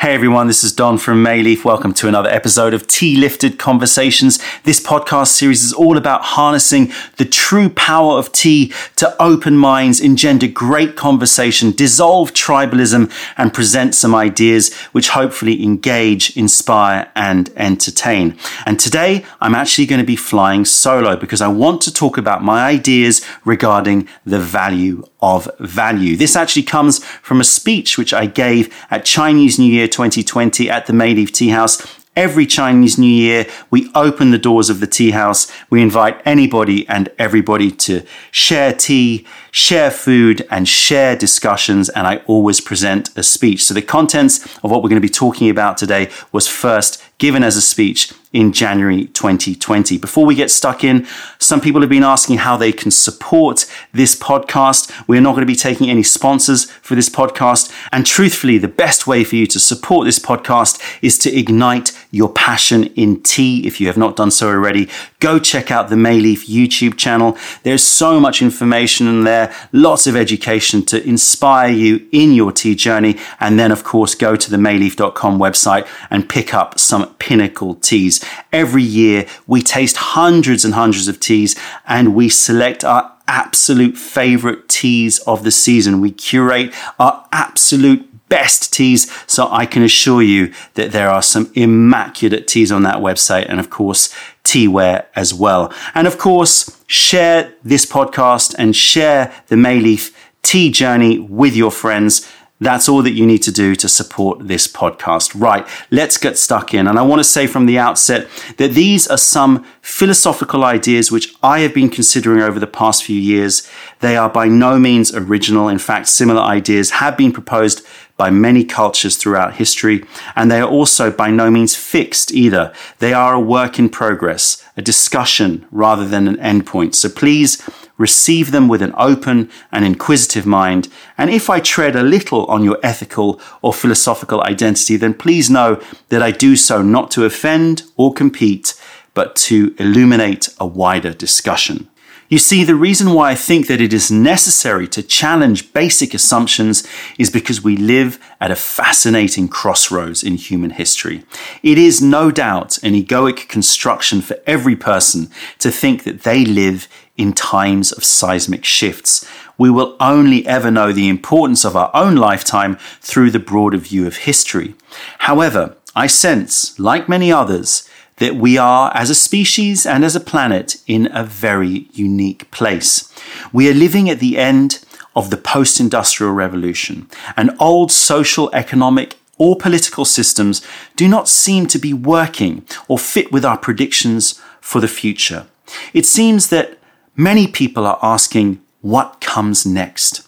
Hey everyone, this is Don from Mei Leaf. Welcome to another episode of Tea Lifted Conversations. This podcast series is all about harnessing the true power of tea to open minds, engender great conversation, dissolve tribalism, and present some ideas which hopefully engage, inspire, and entertain. And today I'm actually going to be flying solo because I want to talk about my ideas regarding the value of value. This actually comes from a speech which I gave at Chinese New Year 2020 at the Mei Leaf Tea House. Every Chinese New Year, we open the doors of the tea house. We invite anybody and everybody to share tea, share food, and share discussions. And I always present a speech. So the contents of what we're going to be talking about today was first given as a speech in January 2020. Before we get stuck in, some people have been asking how they can support this podcast. We're not going to be taking any sponsors for this podcast. And truthfully, the best way for you to support this podcast is to ignite your passion in tea. If you have not done so already, go check out the Mei Leaf YouTube channel. There's so much information in there, lots of education to inspire you in your tea journey. And then, of course, go to the meileaf.com website and pick up some pinnacle teas. Every year, we taste hundreds and hundreds of teas and we select our absolute favorite teas of the season. We curate our absolute best teas. So I can assure you that there are some immaculate teas on that website. And of course, teaware as well. And of course, share this podcast and share the Mei Leaf tea journey with your friends. That's all that you need to do to support this podcast. Right, let's get stuck in. And I want to say from the outset that these are some philosophical ideas which I have been considering over the past few years. They are by no means original. In fact, similar ideas have been proposed by many cultures throughout history, and they are also by no means fixed either. They are a work in progress, a discussion rather than an endpoint. So please receive them with an open and inquisitive mind. And if I tread a little on your ethical or philosophical identity, then please know that I do so not to offend or compete, but to illuminate a wider discussion. You see, the reason why I think that it is necessary to challenge basic assumptions is because we live at a fascinating crossroads in human history. It is no doubt an egoic construction for every person to think that they live in times of seismic shifts. We will only ever know the importance of our own lifetime through the broader view of history. However, I sense, like many others, that we are, as a species and as a planet, in a very unique place. We are living at the end of the post industrial revolution, and old social, economic, or political systems do not seem to be working or fit with our predictions for the future. It seems that many people are asking, what comes next?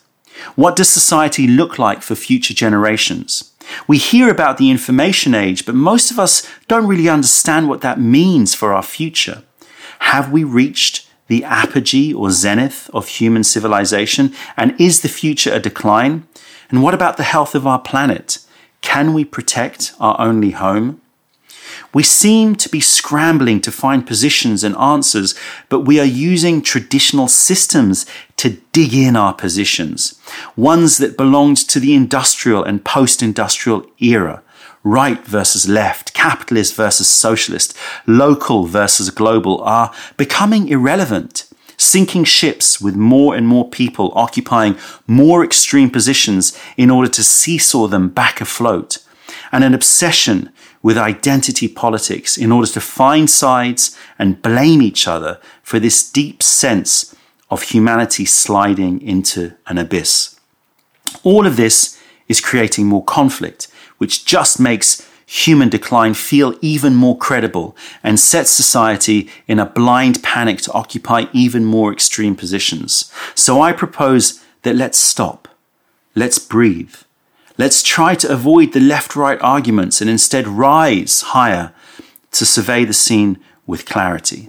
What does society look like for future generations? We hear about the information age, but most of us don't really understand what that means for our future. Have we reached the apogee or zenith of human civilization? And is the future a decline? And what about the health of our planet? Can we protect our only home? We seem to be scrambling to find positions and answers, but we are using traditional systems to dig in our positions, ones that belonged to the industrial and post industrial era. Right versus left, capitalist versus socialist, local versus global are becoming irrelevant. Sinking ships with more and more people occupying more extreme positions in order to seesaw them back afloat, and an obsession with identity politics in order to find sides and blame each other for this deep sense of humanity sliding into an abyss. All of this is creating more conflict, which just makes human decline feel even more credible and sets society in a blind panic to occupy even more extreme positions. So I propose that let's stop. Let's breathe. Let's try to avoid the left right arguments and instead rise higher to survey the scene with clarity.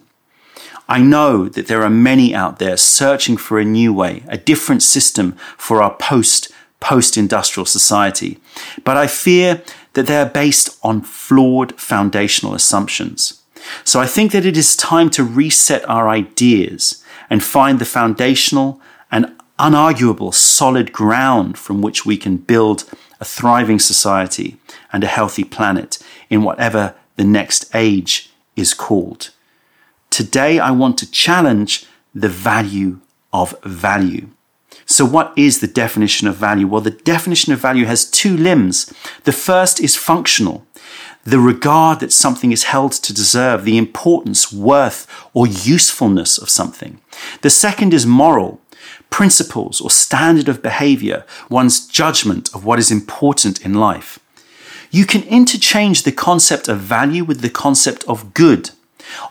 I know that there are many out there searching for a new way, a different system for our post post industrial society, but I fear that they are based on flawed foundational assumptions. So I think that it is time to reset our ideas and find the foundational and unarguable solid ground from which we can build a thriving society, and a healthy planet in whatever the next age is called. Today, I want to challenge the value of value. So, what is the definition of value? Well, the definition of value has two limbs. The first is functional, the regard that something is held to deserve, the importance, worth, or usefulness of something. The second is moral, principles or standard of behavior, one's judgment of what is important in life. You can interchange the concept of value with the concept of good.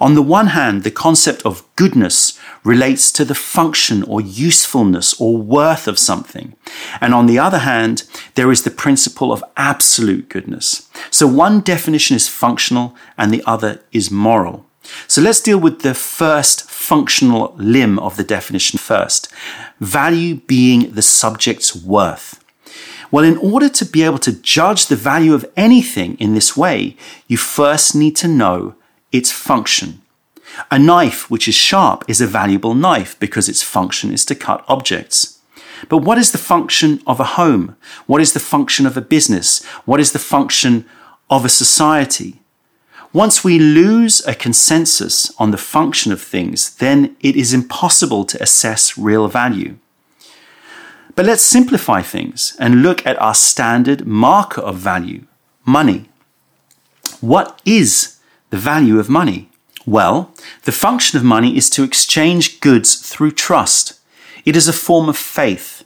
On the one hand, the concept of goodness relates to the function or usefulness or worth of something. And on the other hand, there is the principle of absolute goodness. So one definition is functional and the other is moral. So let's deal with the first functional limb of the definition first. Value being the subject's worth. Well, in order to be able to judge the value of anything in this way, you first need to know its function. A knife which is sharp is a valuable knife because its function is to cut objects. But what is the function of a home? What is the function of a business? What is the function of a society? Once we lose a consensus on the function of things, then it is impossible to assess real value. But let's simplify things and look at our standard marker of value money. What is the value of money? Well, the function of money is to exchange goods through trust. It is a form of faith.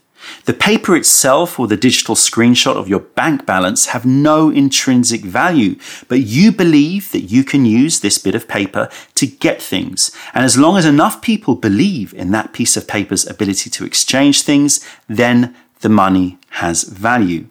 The paper itself or the digital screenshot of your bank balance have no intrinsic value, but you believe that you can use this bit of paper to get things. And as long as enough people believe in that piece of paper's ability to exchange things, then the money has value.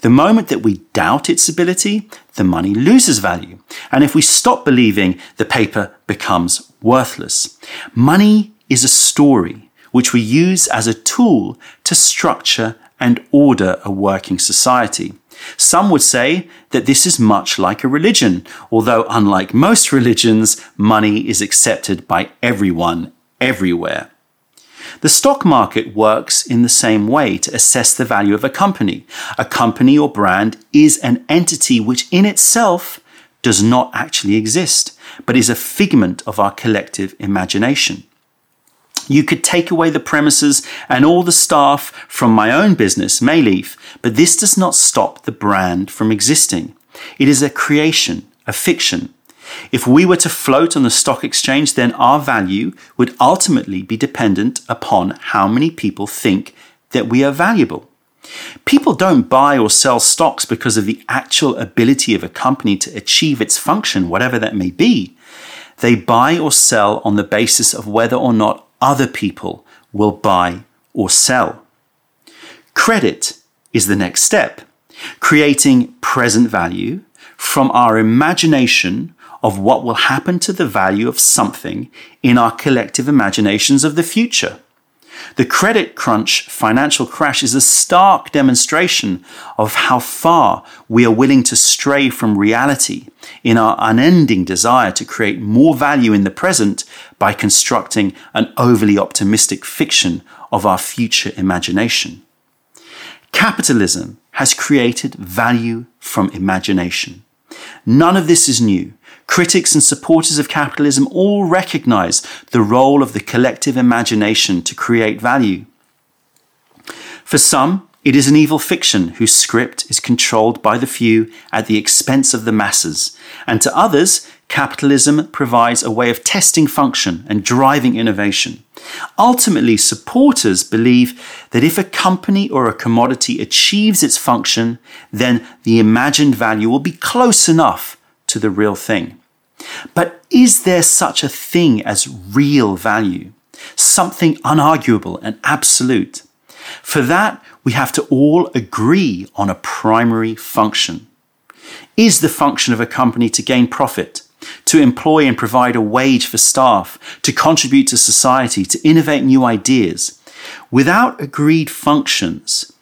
The moment that we doubt its ability, the money loses value. And if we stop believing, the paper becomes worthless. Money is a story which we use as a tool to structure and order a working society. Some would say that this is much like a religion, although unlike most religions, money is accepted by everyone, everywhere. The stock market works in the same way to assess the value of a company. A company or brand is an entity which in itself does not actually exist, but is a figment of our collective imagination. You could take away the premises and all the staff from my own business, Mei Leaf, but this does not stop the brand from existing. It is a creation, a fiction, if we were to float on the stock exchange, then our value would ultimately be dependent upon how many people think that we are valuable. People don't buy or sell stocks because of the actual ability of a company to achieve its function, whatever that may be. They buy or sell on the basis of whether or not other people will buy or sell. Credit is the next step, creating present value from our imagination of what will happen to the value of something in our collective imaginations of the future. The credit crunch financial crash is a stark demonstration of how far we are willing to stray from reality in our unending desire to create more value in the present by constructing an overly optimistic fiction of our future imagination. Capitalism has created value from imagination. None of this is new. Critics and supporters of capitalism all recognize the role of the collective imagination to create value. For some, it is an evil fiction whose script is controlled by the few at the expense of the masses. And to others, capitalism provides a way of testing function and driving innovation. Ultimately, supporters believe that if a company or a commodity achieves its function, then the imagined value will be close enough to the real thing. But is there such a thing as real value? Something unarguable and absolute? For that, we have to all agree on a primary function. Is the function of a company to gain profit, to employ and provide a wage for staff, to contribute to society, to innovate new ideas? Without agreed functions,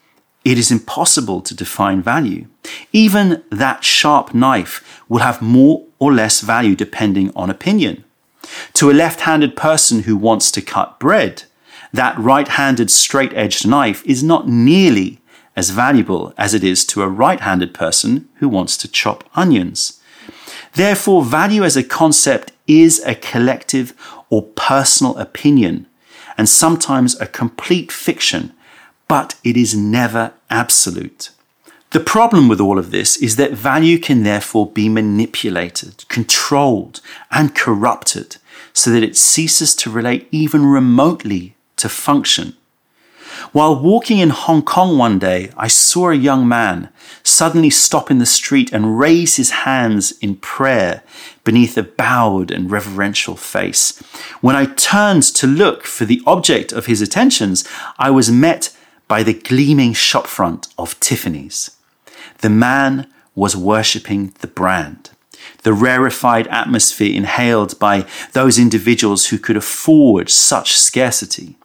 it is impossible to define value. Even that sharp knife will have more or less value depending on opinion. To a left handed person who wants to cut bread, that right handed straight edged knife is not nearly as valuable as it is to a right handed person who wants to chop onions. Therefore, value as a concept is a collective or personal opinion, and sometimes a complete fiction, but it is never absolute. The problem with all of this is that value can therefore be manipulated, controlled, and corrupted so that it ceases to relate even remotely to function. While walking in Hong Kong one day, I saw a young man suddenly stop in the street and raise his hands in prayer beneath a bowed and reverential face. When I turned to look for the object of his attentions, I was met by the gleaming shopfront of Tiffany's. The man was worshipping the brand, the rarefied atmosphere inhaled by those individuals who could afford such scarcity.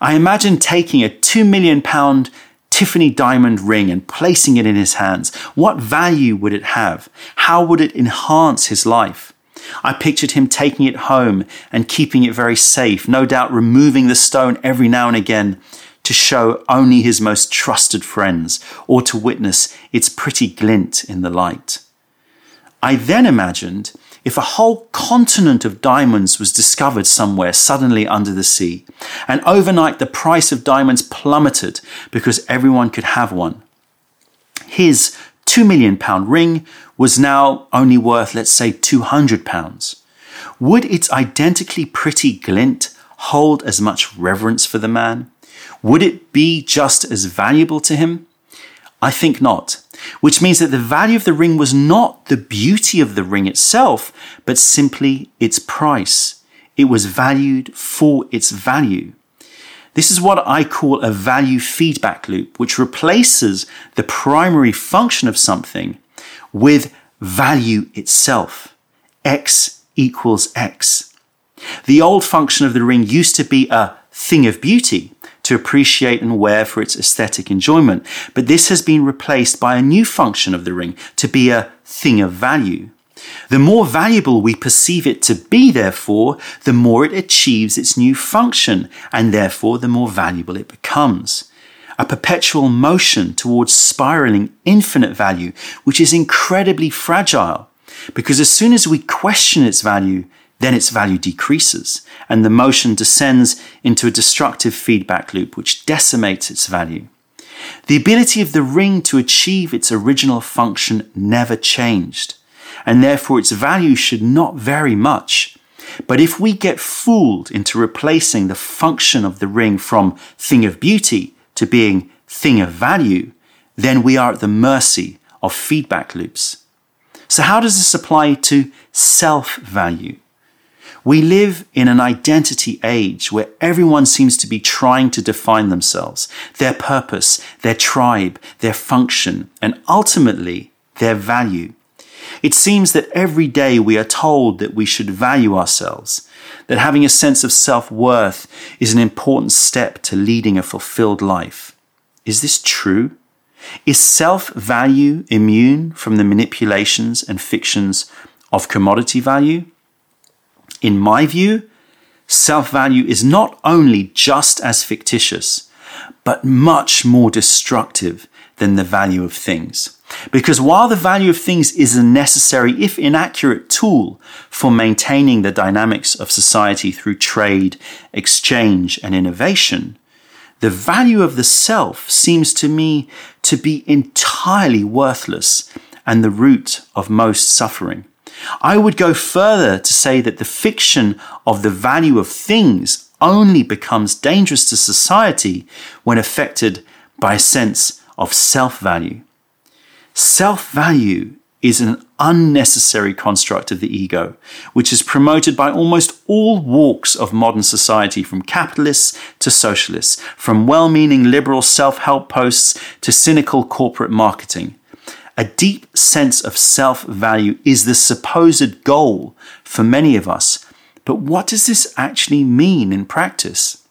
I imagine taking a two million pound Tiffany diamond ring and placing it in his hands. What value would it have? How would it enhance his life? I pictured him taking it home and keeping it very safe, no doubt removing the stone every now and again to show only his most trusted friends or to witness its pretty glint in the light. I then imagined if a whole continent of diamonds was discovered somewhere suddenly under the sea, and overnight the price of diamonds plummeted because everyone could have one. His two million pound ring was now only worth, let's say, 200 pounds. Would its identically pretty glint hold as much reverence for the man? Would it be just as valuable to him? I think not, which means that the value of the ring was not the beauty of the ring itself, but simply its price. It was valued for its value. This is what I call a value feedback loop, which replaces the primary function of something with value itself. X equals X. The old function of the ring used to be a thing of beauty to appreciate and wear for its aesthetic enjoyment. But this has been replaced by a new function of the ring to be a thing of value. The more valuable we perceive it to be, therefore, the more it achieves its new function, and therefore the more valuable it becomes. A perpetual motion towards spiraling infinite value, which is incredibly fragile, because as soon as we question its value, then its value decreases, and the motion descends into a destructive feedback loop which decimates its value. The ability of the ring to achieve its original function never changed, and therefore its value should not vary much. But if we get fooled into replacing the function of the ring from thing of beauty to being thing of value, then we are at the mercy of feedback loops. So, how does this apply to self value? We live in an identity age where everyone seems to be trying to define themselves, their purpose, their tribe, their function, and ultimately their value. It seems that every day we are told that we should value ourselves, that having a sense of self worth is an important step to leading a fulfilled life. Is this true? Is self value immune from the manipulations and fictions of commodity value? In my view, self value is not only just as fictitious, but much more destructive than the value of things. Because while the value of things is a necessary, if inaccurate, tool for maintaining the dynamics of society through trade, exchange, and innovation, the value of the self seems to me to be entirely worthless and the root of most suffering. I would go further to say that the fiction of the value of things only becomes dangerous to society when affected by a sense of self value. Self value is an unnecessary construct of the ego, which is promoted by almost all walks of modern society, from capitalists to socialists, from well meaning liberal self help posts to cynical corporate marketing. A deep sense of self value is the supposed goal for many of us. But what does this actually mean in practice?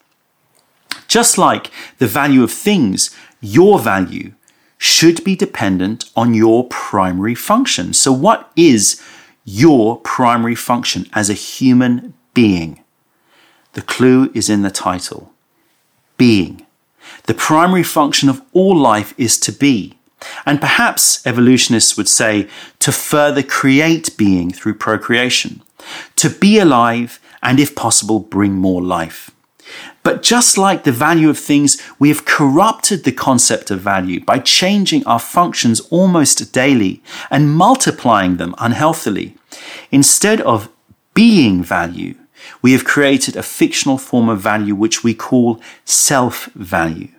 Just like the value of things, your value should be dependent on your primary function. So, what is your primary function as a human being? The clue is in the title being. The primary function of all life is to be. And perhaps evolutionists would say to further create being through procreation, to be alive and, if possible, bring more life. But just like the value of things, we have corrupted the concept of value by changing our functions almost daily and multiplying them unhealthily. Instead of being value, we have created a fictional form of value which we call self value.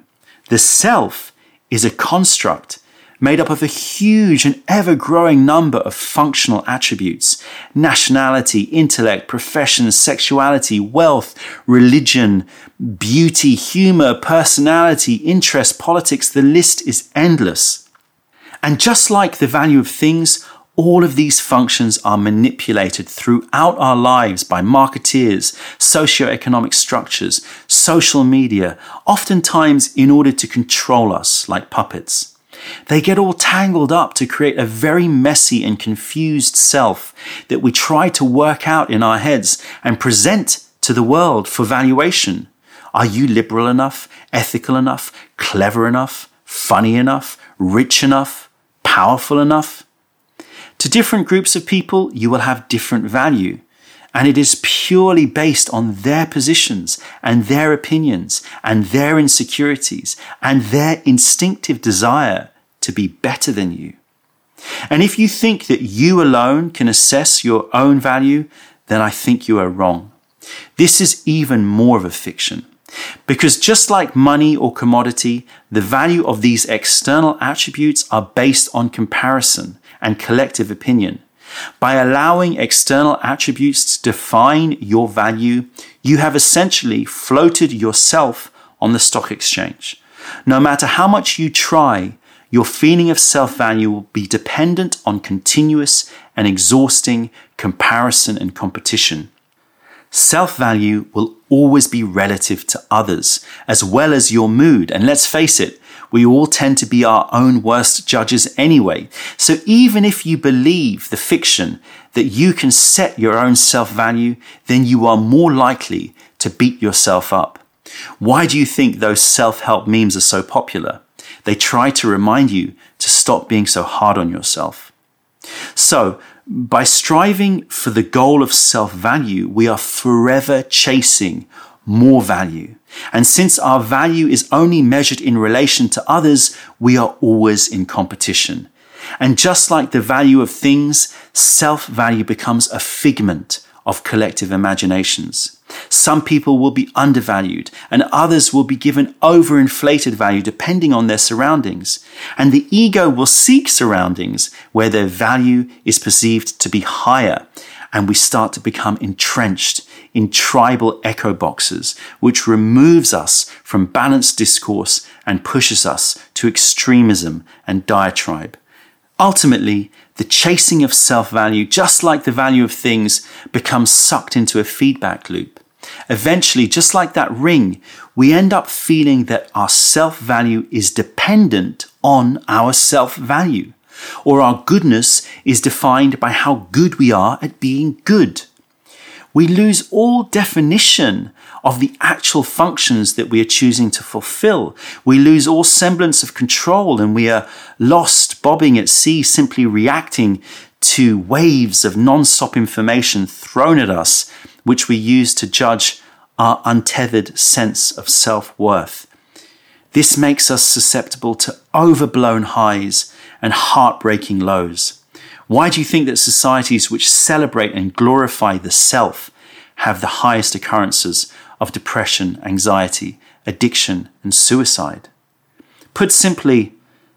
The self is a construct made up of a huge and ever growing number of functional attributes nationality, intellect, profession, sexuality, wealth, religion, beauty, humor, personality, interest, politics. The list is endless. And just like the value of things, all of these functions are manipulated throughout our lives by marketeers, socioeconomic structures, social media, oftentimes in order to control us like puppets. They get all tangled up to create a very messy and confused self that we try to work out in our heads and present to the world for valuation. Are you liberal enough, ethical enough, clever enough, funny enough, rich enough, powerful enough? To different groups of people, you will have different value. And it is purely based on their positions and their opinions and their insecurities and their instinctive desire to be better than you. And if you think that you alone can assess your own value, then I think you are wrong. This is even more of a fiction. Because just like money or commodity, the value of these external attributes are based on comparison and collective opinion. By allowing external attributes to define your value, you have essentially floated yourself on the stock exchange. No matter how much you try, your feeling of self value will be dependent on continuous and exhausting comparison and competition. Self value will always be relative to others, as well as your mood. And let's face it, we all tend to be our own worst judges anyway. So even if you believe the fiction that you can set your own self value, then you are more likely to beat yourself up. Why do you think those self help memes are so popular? They try to remind you to stop being so hard on yourself. So, by striving for the goal of self value, we are forever chasing more value. And since our value is only measured in relation to others, we are always in competition. And just like the value of things, self value becomes a figment of collective imaginations. Some people will be undervalued and others will be given overinflated value depending on their surroundings. And the ego will seek surroundings where their value is perceived to be higher. And we start to become entrenched in tribal echo boxes, which removes us from balanced discourse and pushes us to extremism and diatribe. Ultimately, the chasing of self value, just like the value of things, becomes sucked into a feedback loop. Eventually, just like that ring, we end up feeling that our self value is dependent on our self value, or our goodness is defined by how good we are at being good. We lose all definition of the actual functions that we are choosing to fulfill. We lose all semblance of control and we are lost bobbing at sea, simply reacting to waves of non-stop information thrown at us, which we use to judge our untethered sense of self-worth. This makes us susceptible to overblown highs and heartbreaking lows. Why do you think that societies which celebrate and glorify the self have the highest occurrences of depression, anxiety, addiction, and suicide. Put simply,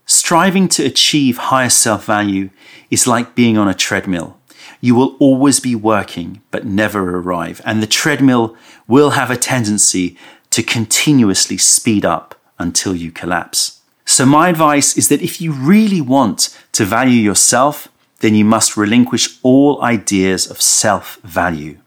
striving to achieve higher self value is like being on a treadmill. You will always be working, but never arrive, and the treadmill will have a tendency to continuously speed up until you collapse. So, my advice is that if you really want to value yourself, then you must relinquish all ideas of self value.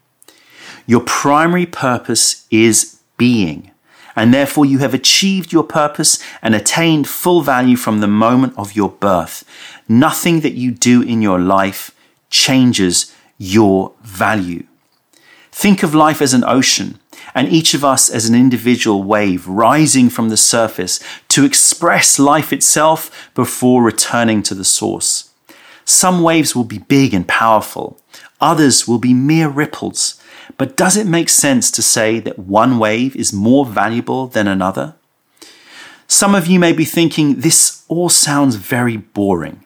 Your primary purpose is being, and therefore you have achieved your purpose and attained full value from the moment of your birth. Nothing that you do in your life changes your value. Think of life as an ocean. and each of us as an individual wave rising from the surface to express life itself before returning to the source. Some waves will be big and powerful, others will be mere ripples. But does it make sense to say that one wave is more valuable than another? Some of you may be thinking this all sounds very boring.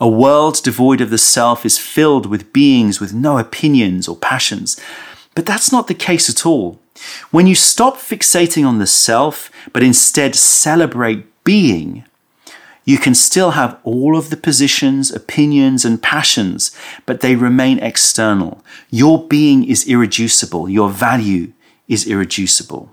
A world devoid of the self is filled with beings with no opinions or passions. But that's not the case at all. When you stop fixating on the self, but instead celebrate being, you can still have all of the positions, opinions, and passions, but they remain external. Your being is irreducible. Your value is irreducible.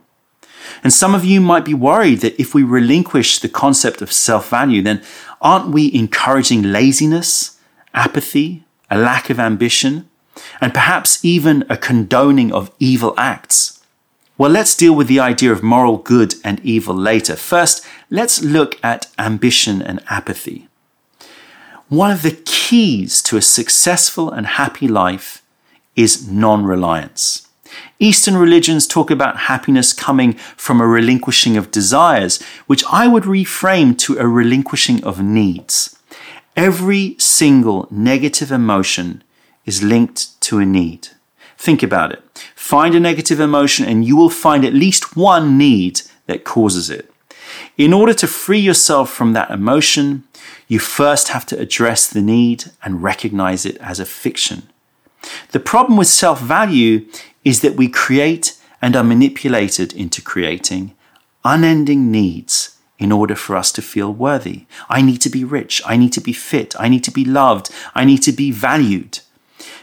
And some of you might be worried that if we relinquish the concept of self value, then aren't we encouraging laziness, apathy, a lack of ambition, and perhaps even a condoning of evil acts? Well, let's deal with the idea of moral good and evil later. First, let's look at ambition and apathy. One of the keys to a successful and happy life is non reliance. Eastern religions talk about happiness coming from a relinquishing of desires, which I would reframe to a relinquishing of needs. Every single negative emotion is linked to a need. Think about it. Find a negative emotion and you will find at least one need that causes it. In order to free yourself from that emotion, you first have to address the need and recognize it as a fiction. The problem with self value is that we create and are manipulated into creating unending needs in order for us to feel worthy. I need to be rich. I need to be fit. I need to be loved. I need to be valued.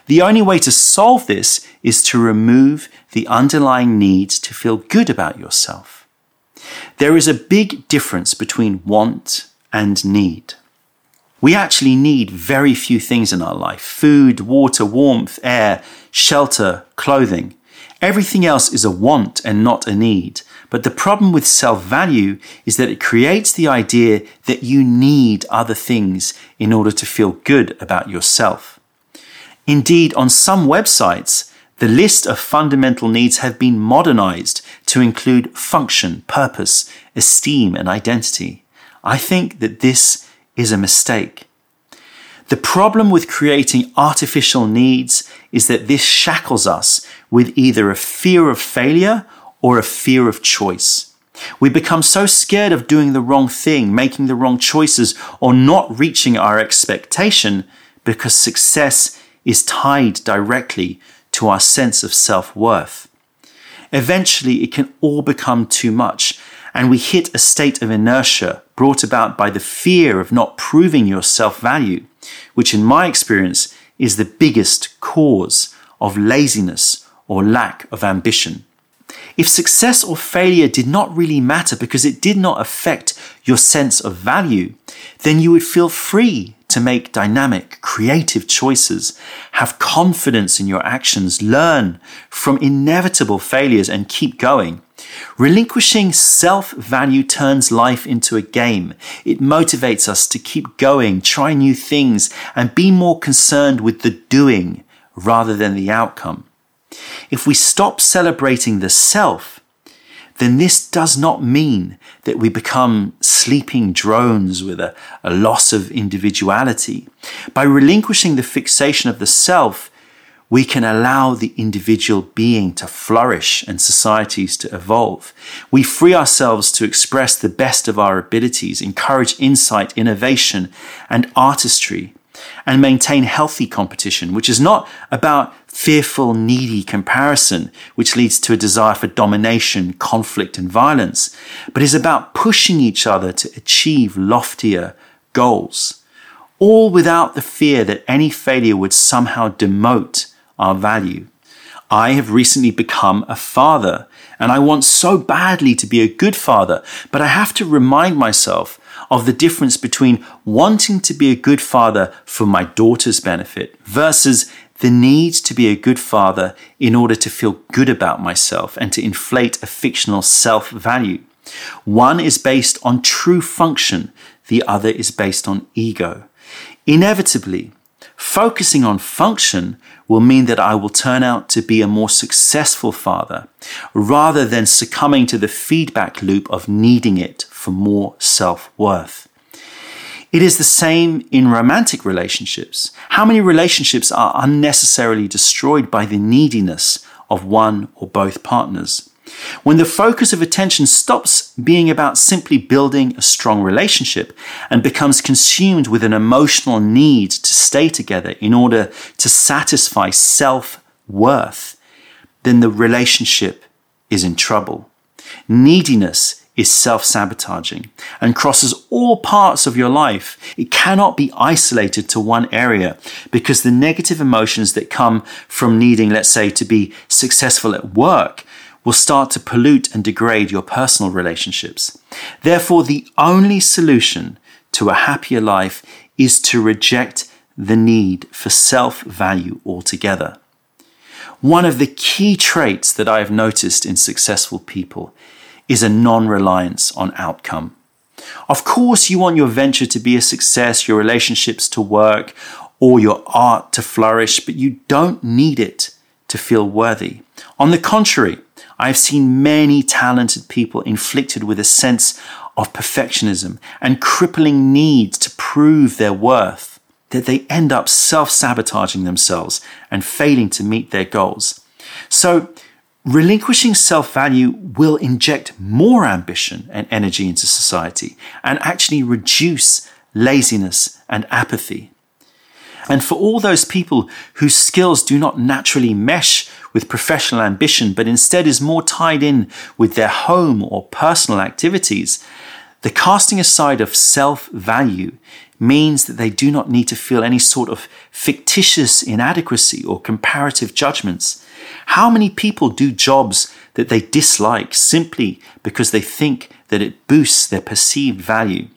The only way to solve this is to remove the underlying need to feel good about yourself. There is a big difference between want and need. We actually need very few things in our life food, water, warmth, air, shelter, clothing. Everything else is a want and not a need. But the problem with self value is that it creates the idea that you need other things in order to feel good about yourself. Indeed, on some websites, the list of fundamental needs have been modernized to include function, purpose, esteem, and identity. I think that this is a mistake. The problem with creating artificial needs is that this shackles us with either a fear of failure or a fear of choice. We become so scared of doing the wrong thing, making the wrong choices, or not reaching our expectation because success is tied directly to our sense of self worth. Eventually, it can all become too much, and we hit a state of inertia brought about by the fear of not proving your self value, which, in my experience, is the biggest cause of laziness or lack of ambition. If success or failure did not really matter because it did not affect your sense of value, then you would feel free to make dynamic, creative choices, have confidence in your actions, learn from inevitable failures, and keep going. Relinquishing self value turns life into a game. It motivates us to keep going, try new things, and be more concerned with the doing rather than the outcome. If we stop celebrating the self, then this does not mean that we become sleeping drones with a, a, loss of individuality. By relinquishing the fixation of the self, we can allow the individual being to flourish and societies to evolve. We free ourselves to express the best of our abilities, encourage insight, innovation, and artistry, and maintain healthy competition, which is not about fearful, needy comparison, which leads to a desire for domination, conflict, and violence, but is about pushing each other to achieve loftier goals, all without the fear that any failure would somehow demote our value. I have recently become a father, and I want so badly to be a good father, but I have to remind myself of the difference between wanting to be a good father for my daughter's benefit versus the need to be a good father in order to feel good about myself and to inflate a fictional self value. One is based on true function, the other is based on ego. Inevitably, Focusing on function will mean that I will turn out to be a more successful father rather than succumbing to the feedback loop of needing it for more self worth. It is the same in romantic relationships. How many relationships are unnecessarily destroyed by the neediness of one or both partners? When the focus of attention stops being about simply building a strong relationship and becomes consumed with an emotional need to stay together in order to satisfy self worth, then the relationship is in trouble. Neediness is self sabotaging and crosses all parts of your life. It cannot be isolated to one area because the negative emotions that come from needing, let's say, to be successful at work will start to pollute and degrade your personal relationships. Therefore, the only solution to a happier life is to reject the need for self value altogether. One of the key traits that I have noticed in successful people is a non reliance on outcome. Of course, you want your venture to be a success, your relationships to work, or your art to flourish, but you don't need it to feel worthy. On the contrary, I've seen many talented people inflicted with a sense of perfectionism and crippling need to prove their worth that they end up self sabotaging themselves and failing to meet their goals. So, relinquishing self value will inject more ambition and energy into society and actually reduce laziness and apathy. And for all those people whose skills do not naturally mesh with professional ambition, but instead is more tied in with their home or personal activities, the casting aside of self value means that they do not need to feel any sort of fictitious inadequacy or comparative judgments. How many people do jobs that they dislike simply because they think that it boosts their perceived value?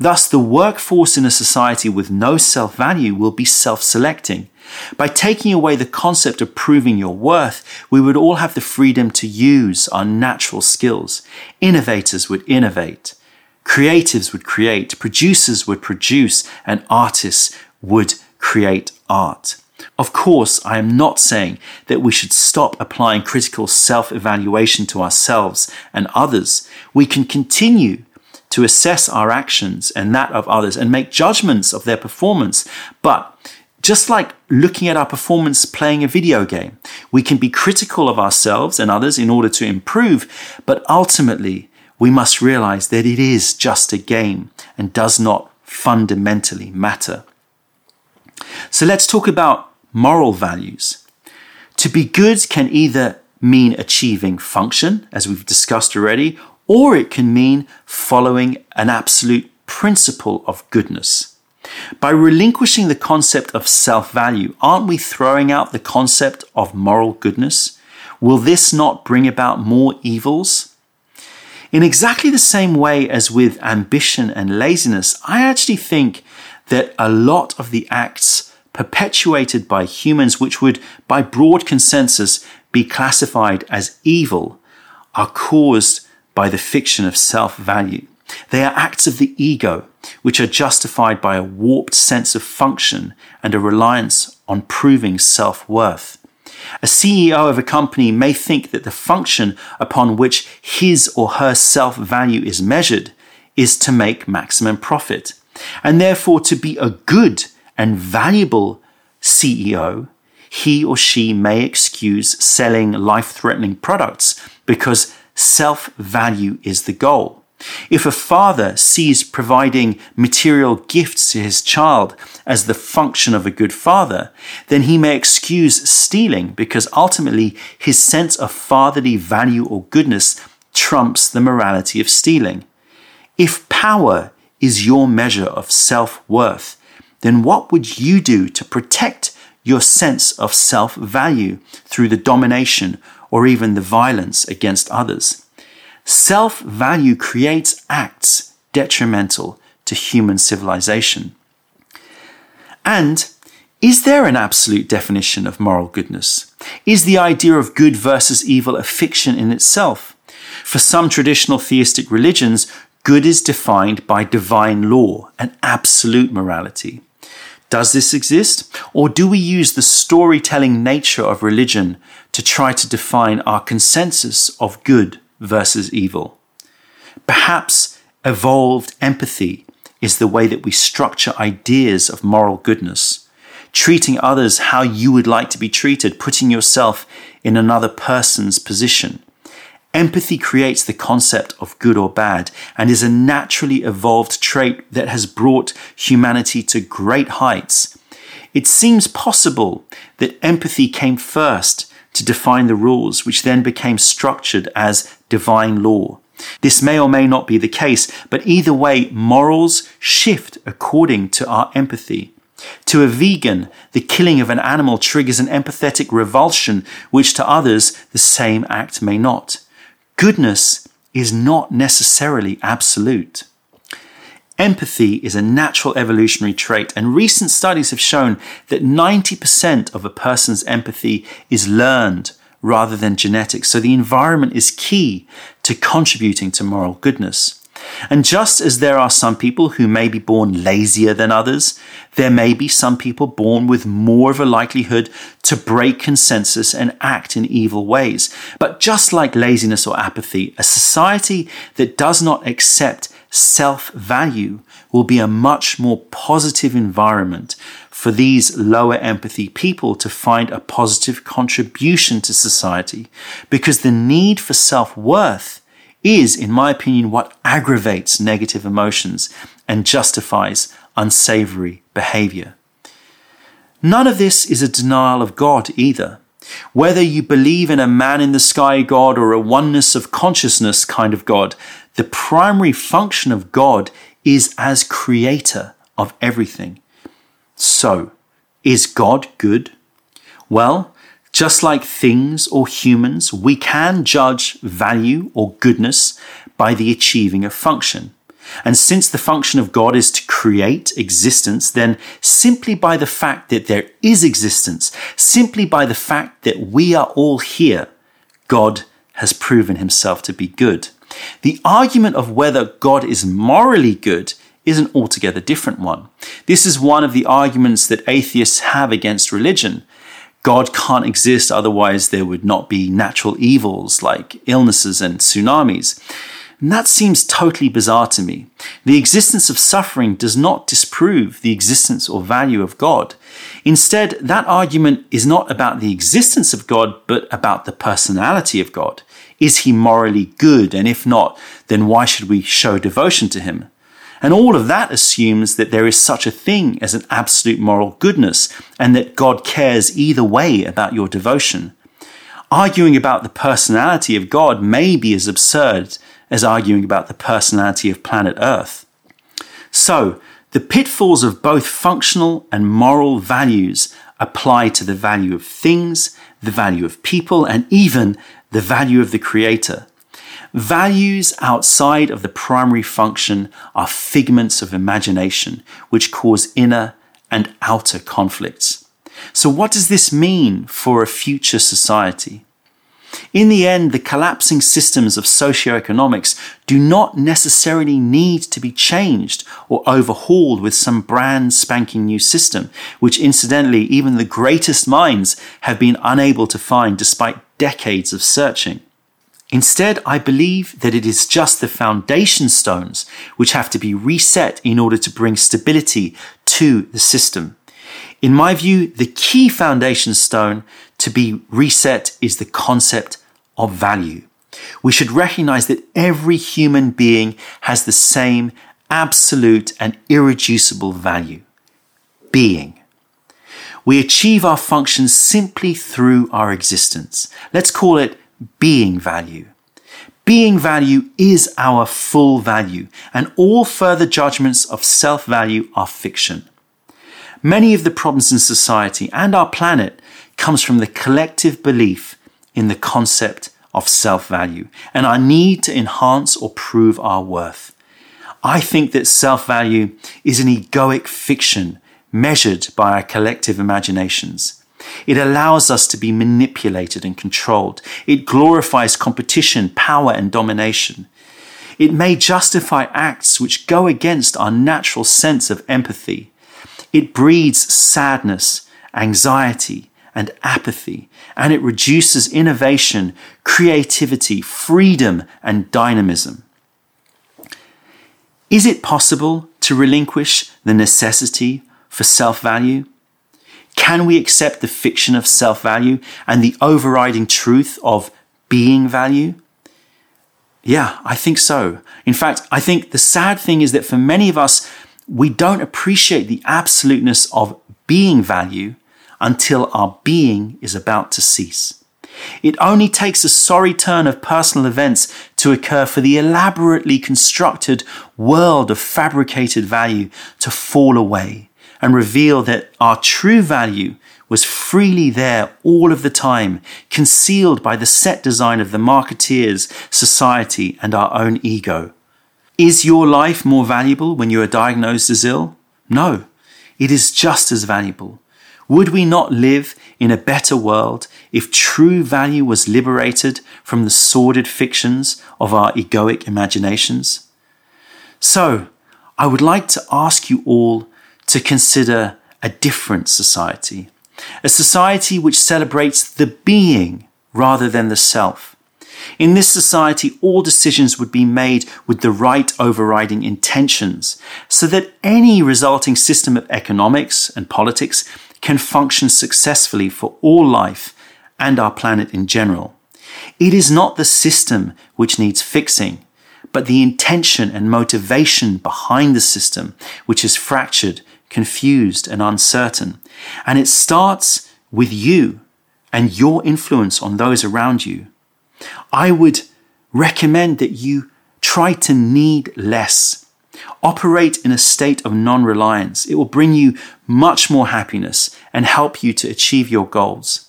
Thus, the workforce in a society with no self value will be self selecting. By taking away the concept of proving your worth, we would all have the freedom to use our natural skills. Innovators would innovate, creatives would create, producers would produce, and artists would create art. Of course, I am not saying that we should stop applying critical self evaluation to ourselves and others. We can continue to assess our actions and that of others and make judgments of their performance. But just like looking at our performance playing a video game, we can be critical of ourselves and others in order to improve, but ultimately we must realize that it is just a game and does not fundamentally matter. So let's talk about moral values. To be good can either mean achieving function, as we've discussed already, or it can mean following an absolute principle of goodness. By relinquishing the concept of self value, aren't we throwing out the concept of moral goodness? Will this not bring about more evils? In exactly the same way as with ambition and laziness, I actually think that a lot of the acts perpetuated by humans, which would, by broad consensus, be classified as evil, are caused by the fiction of self value. They are acts of the ego, which are justified by a warped sense of function and a reliance on proving self worth. A CEO of a company may think that the function upon which his or her self value is measured is to make maximum profit. And therefore, to be a good and valuable CEO, he or she may excuse selling life threatening products because self value is the goal. If a father sees providing material gifts to his child as the function of a good father, then he may excuse stealing because ultimately his sense of fatherly value or goodness trumps the morality of stealing. If power is your measure of self worth, then what would you do to protect your sense of self value through the domination or even the violence against others. Self value creates acts detrimental to human civilization. And is there an absolute definition of moral goodness? Is the idea of good versus evil a fiction in itself? For some traditional theistic religions, good is defined by divine law and absolute morality. Does this exist? Or do we use the storytelling nature of religion to try to define our consensus of good versus evil? Perhaps evolved empathy is the way that we structure ideas of moral goodness, treating others how you would like to be treated, putting yourself in another person's position. Empathy creates the concept of good or bad and is a naturally evolved trait that has brought humanity to great heights. It seems possible that empathy came first to define the rules, which then became structured as divine law. This may or may not be the case, but either way, morals shift according to our empathy. To a vegan, the killing of an animal triggers an empathetic revulsion, which to others, the same act may not. Goodness is not necessarily absolute. Empathy is a natural evolutionary trait, and recent studies have shown that 90% of a person's empathy is learned rather than genetic. So the environment is key to contributing to moral goodness. And just as there are some people who may be born lazier than others, there may be some people born with more of a likelihood to break consensus and act in evil ways. But just like laziness or apathy, a society that does not accept self value will be a much more positive environment for these lower empathy people to find a positive contribution to society because the need for self worth is, in my opinion, what aggravates negative emotions and justifies unsavory behavior. None of this is a denial of God either. Whether you believe in a man in the sky God or a oneness of consciousness kind of God, the primary function of God is as creator of everything. So, is God good? Well, just like things or humans, we can judge value or goodness by the achieving of function. And since the function of God is to create existence, then simply by the fact that there is existence, simply by the fact that we are all here, God has proven himself to be good. The argument of whether God is morally good is an altogether different one. This is one of the arguments that atheists have against religion. God can't exist, otherwise, there would not be natural evils like illnesses and tsunamis. And that seems totally bizarre to me. The existence of suffering does not disprove the existence or value of God. Instead, that argument is not about the existence of God, but about the personality of God. Is he morally good? And if not, then why should we show devotion to him? And all of that assumes that there is such a thing as an absolute moral goodness and that God cares either way about your devotion. Arguing about the personality of God may be as absurd as arguing about the personality of planet Earth. So, the pitfalls of both functional and moral values apply to the value of things, the value of people, and even the value of the Creator. Values outside of the primary function are figments of imagination, which cause inner and outer conflicts. So, what does this mean for a future society? In the end, the collapsing systems of socioeconomics do not necessarily need to be changed or overhauled with some brand spanking new system, which incidentally even the greatest minds have been unable to find despite decades of searching. Instead, I believe that it is just the foundation stones which have to be reset in order to bring stability to the system. In my view, the key foundation stone to be reset is the concept of value. We should recognize that every human being has the same absolute and irreducible value being. We achieve our functions simply through our existence. Let's call it being value. Being value is our full value, and all further judgments of self value are fiction. Many of the problems in society and our planet comes from the collective belief in the concept of self value and our need to enhance or prove our worth. I think that self value is an egoic fiction measured by our collective imaginations. It allows us to be manipulated and controlled. It glorifies competition, power, and domination. It may justify acts which go against our natural sense of empathy. It breeds sadness, anxiety, and apathy, and it reduces innovation, creativity, freedom, and dynamism. Is it possible to relinquish the necessity for self value? Can we accept the fiction of self value and the overriding truth of being value? Yeah, I think so. In fact, I think the sad thing is that for many of us, we don't appreciate the absoluteness of being value until our being is about to cease. It only takes a sorry turn of personal events to occur for the elaborately constructed world of fabricated value to fall away and reveal that our true value was freely there all of the time, concealed by the set design of the marketeers, society, and our own ego. Is your life more valuable when you are diagnosed as ill? No, it is just as valuable. Would we not live in a better world if true value was liberated from the sordid fictions of our egoic imaginations? So, I would like to ask you all to consider a different society, a society which celebrates the being rather than the self. In this society, all decisions would be made with the right overriding intentions, so that any resulting system of economics and politics can function successfully for all life and our planet in general. It is not the system which needs fixing, but the intention and motivation behind the system, which is fractured confused, and uncertain. And it starts with you and your influence on those around you. I would recommend that you try to need less. Operate in a state of non reliance. It will bring you much more happiness and help you to achieve your goals.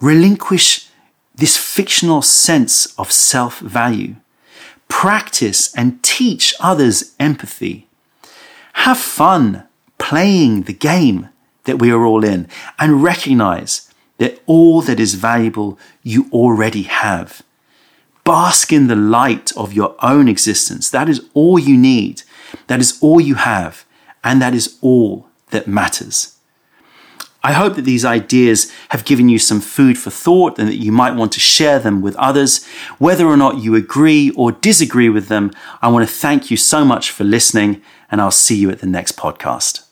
Relinquish this fictional sense of self value. Practice and teach others empathy. Have fun playing the game that we are all in and recognize that all that is valuable you already have. Bask in the light of your own existence. That is all you need. That is all you have. And that is all that matters. I hope that these ideas have given you some food for thought and that you might want to share them with others. Whether or not you agree or disagree with them, I want to thank you so much for listening, and I'll see you at the next podcast.